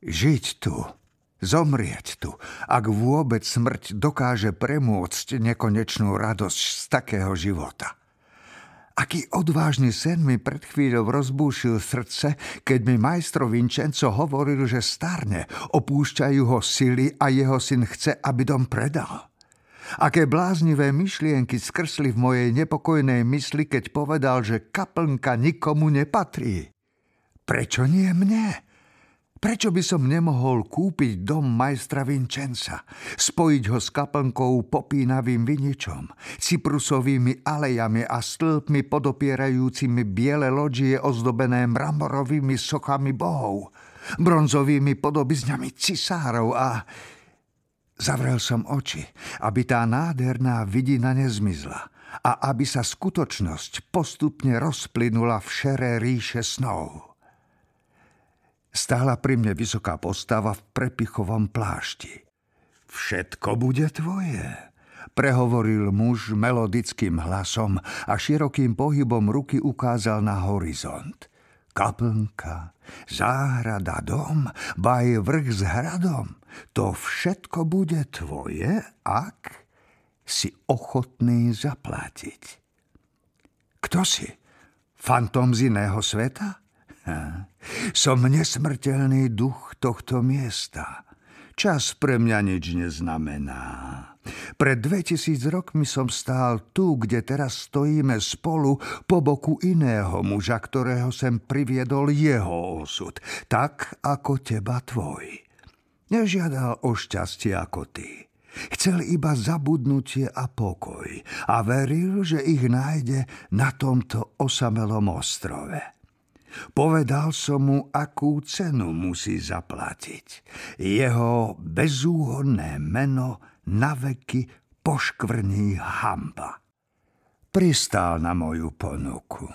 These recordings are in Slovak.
Žiť tu, zomrieť tu, ak vôbec smrť dokáže premôcť nekonečnú radosť z takého života. Aký odvážny sen mi pred chvíľou rozbúšil srdce, keď mi majstro Vincenzo hovoril, že starne, opúšťajú ho sily a jeho syn chce, aby dom predal. Aké bláznivé myšlienky skrsli v mojej nepokojnej mysli, keď povedal, že kaplnka nikomu nepatrí. Prečo nie mne? Prečo by som nemohol kúpiť dom majstra Vincenza, spojiť ho s kaplnkou popínavým viničom, cyprusovými alejami a stĺpmi podopierajúcimi biele loďie ozdobené mramorovými sochami bohov, bronzovými podobizňami cisárov a... Zavrel som oči, aby tá nádherná vidina nezmizla a aby sa skutočnosť postupne rozplynula v šeré ríše snov. Stála pri mne vysoká postava v prepichovom plášti. Všetko bude tvoje, prehovoril muž melodickým hlasom a širokým pohybom ruky ukázal na horizont. Kaplnka, záhrada, dom, baj vrch s hradom. To všetko bude tvoje, ak si ochotný zaplatiť. Kto si? Fantom z iného sveta? Som nesmrteľný duch tohto miesta. Čas pre mňa nič neznamená. Pred 2000 rokmi som stál tu, kde teraz stojíme spolu po boku iného muža, ktorého sem priviedol jeho osud, tak ako teba tvoj. Nežiadal o šťastie ako ty. Chcel iba zabudnutie a pokoj a veril, že ich nájde na tomto osamelom ostrove. Povedal som mu, akú cenu musí zaplatiť. Jeho bezúhodné meno na veky poškvrní hamba. Pristál na moju ponuku.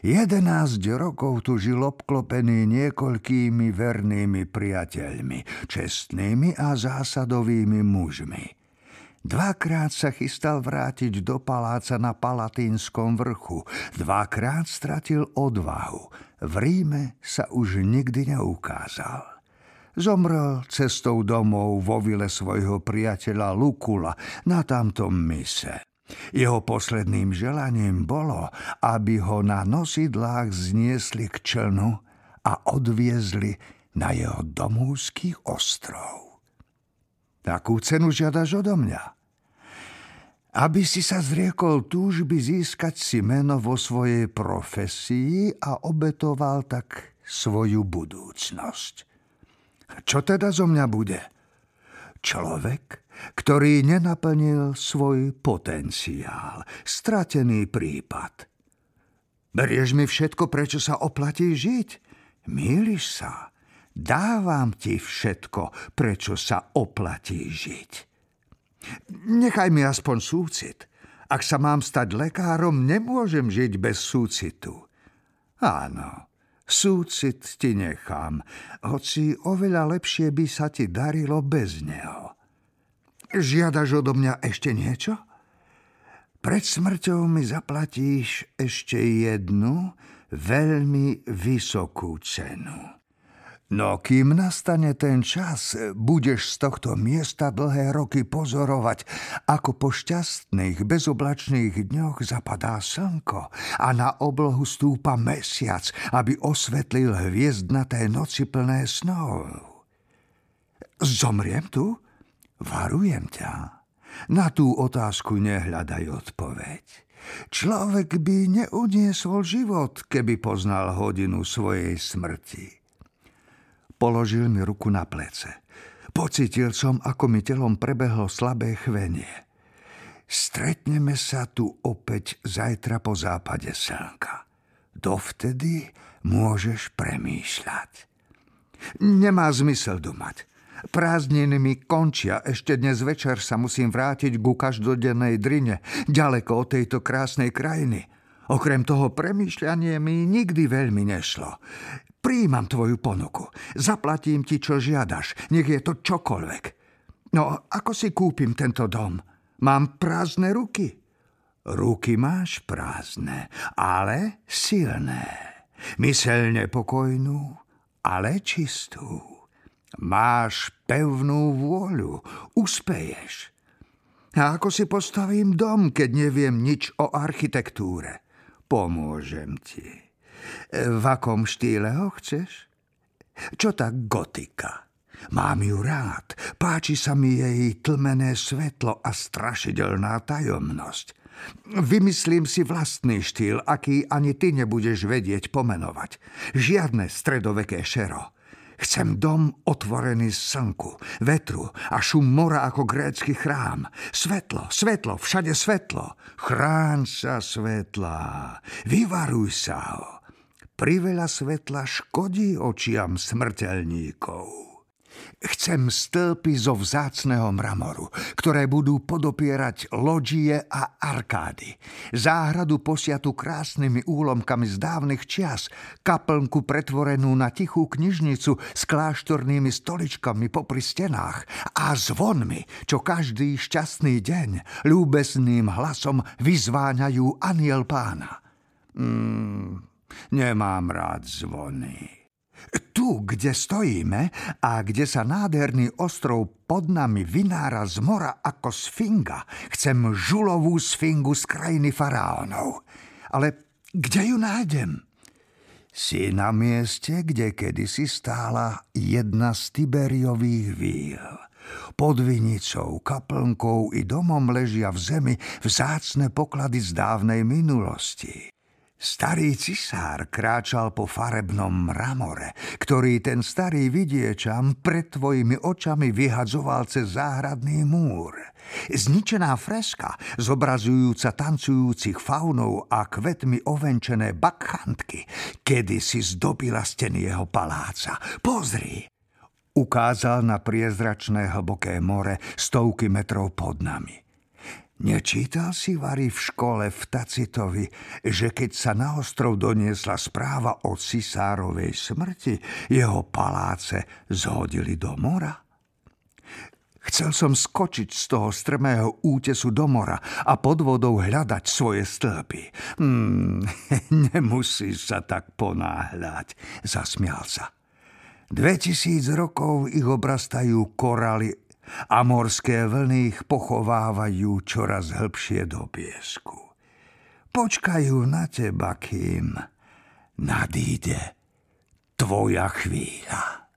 Jedenásť rokov tu žil obklopený niekoľkými vernými priateľmi, čestnými a zásadovými mužmi. Dvakrát sa chystal vrátiť do paláca na Palatínskom vrchu. Dvakrát stratil odvahu. V Ríme sa už nikdy neukázal. Zomrel cestou domov vo vile svojho priateľa Lukula na tamtom mise. Jeho posledným želaním bolo, aby ho na nosidlách zniesli k člnu a odviezli na jeho domúský ostrov. Takú cenu žiadaš odo mňa? Aby si sa zriekol túžby získať si meno vo svojej profesii a obetoval tak svoju budúcnosť. Čo teda zo mňa bude? Človek, ktorý nenaplnil svoj potenciál, stratený prípad. Berieš mi všetko, prečo sa oplatí žiť? Míliš sa. Dávam ti všetko, prečo sa oplatí žiť. Nechaj mi aspoň súcit. Ak sa mám stať lekárom, nemôžem žiť bez súcitu. Áno, súcit ti nechám, hoci oveľa lepšie by sa ti darilo bez neho. Žiadaš odo mňa ešte niečo? Pred smrťou mi zaplatíš ešte jednu veľmi vysokú cenu. No kým nastane ten čas, budeš z tohto miesta dlhé roky pozorovať, ako po šťastných, bezoblačných dňoch zapadá slnko a na oblohu stúpa mesiac, aby osvetlil hviezdnaté noci plné snov. Zomriem tu? Varujem ťa. Na tú otázku nehľadaj odpoveď. Človek by neuniesol život, keby poznal hodinu svojej smrti. Položil mi ruku na plece. Pocítil som, ako mi telom prebehlo slabé chvenie. Stretneme sa tu opäť zajtra po západe slnka. Dovtedy môžeš premýšľať. Nemá zmysel dumať. Prázdniny mi končia, ešte dnes večer sa musím vrátiť ku každodennej drine, ďaleko od tejto krásnej krajiny. Okrem toho premýšľanie mi nikdy veľmi nešlo. Príjmam tvoju ponuku. Zaplatím ti, čo žiadaš. Nech je to čokoľvek. No, ako si kúpim tento dom? Mám prázdne ruky. Ruky máš prázdne, ale silné. Myseľne pokojnú, ale čistú. Máš pevnú vôľu, uspeješ. A ako si postavím dom, keď neviem nič o architektúre? Pomôžem ti. V akom štýle ho chceš? Čo tá gotika? Mám ju rád. Páči sa mi jej tlmené svetlo a strašidelná tajomnosť. Vymyslím si vlastný štýl, aký ani ty nebudeš vedieť pomenovať. Žiadne stredoveké šero. Chcem dom otvorený slnku, vetru a šum mora ako grécky chrám. Svetlo, svetlo, všade svetlo. Chráň sa svetla, vyvaruj sa ho. Priveľa svetla škodí očiam smrteľníkov. Chcem stĺpy zo vzácného mramoru, ktoré budú podopierať loďie a arkády. Záhradu posiatu krásnymi úlomkami z dávnych čias, kaplnku pretvorenú na tichú knižnicu s kláštornými stoličkami popri stenách a zvonmi, čo každý šťastný deň ľúbesným hlasom vyzváňajú aniel pána. Mm, nemám rád zvony. Tu, kde stojíme a kde sa nádherný ostrov pod nami vynára z mora ako sfinga, chcem žulovú sfingu z krajiny faraónov. Ale kde ju nájdem? Si na mieste, kde kedysi stála jedna z Tiberiových víl. Pod vinicou, kaplnkou i domom ležia v zemi vzácne poklady z dávnej minulosti. Starý cisár kráčal po farebnom mramore, ktorý ten starý vidiečam pred tvojimi očami vyhadzoval cez záhradný múr. Zničená freska, zobrazujúca tancujúcich faunov a kvetmi ovenčené bakhantky, kedy si zdobila steny jeho paláca. Pozri! Ukázal na priezračné hlboké more stovky metrov pod nami. Nečítal si Vary v škole v Tacitovi, že keď sa na ostrov doniesla správa o cisárovej smrti, jeho paláce zhodili do mora? Chcel som skočiť z toho strmého útesu do mora a pod vodou hľadať svoje stĺpy. Hmm, nemusíš sa tak ponáhľať, zasmial sa. Dvetisíc rokov ich obrastajú koraly a morské vlny ich pochovávajú čoraz hlbšie do piesku. Počkajú na teba, kým nadíde tvoja chvíľa.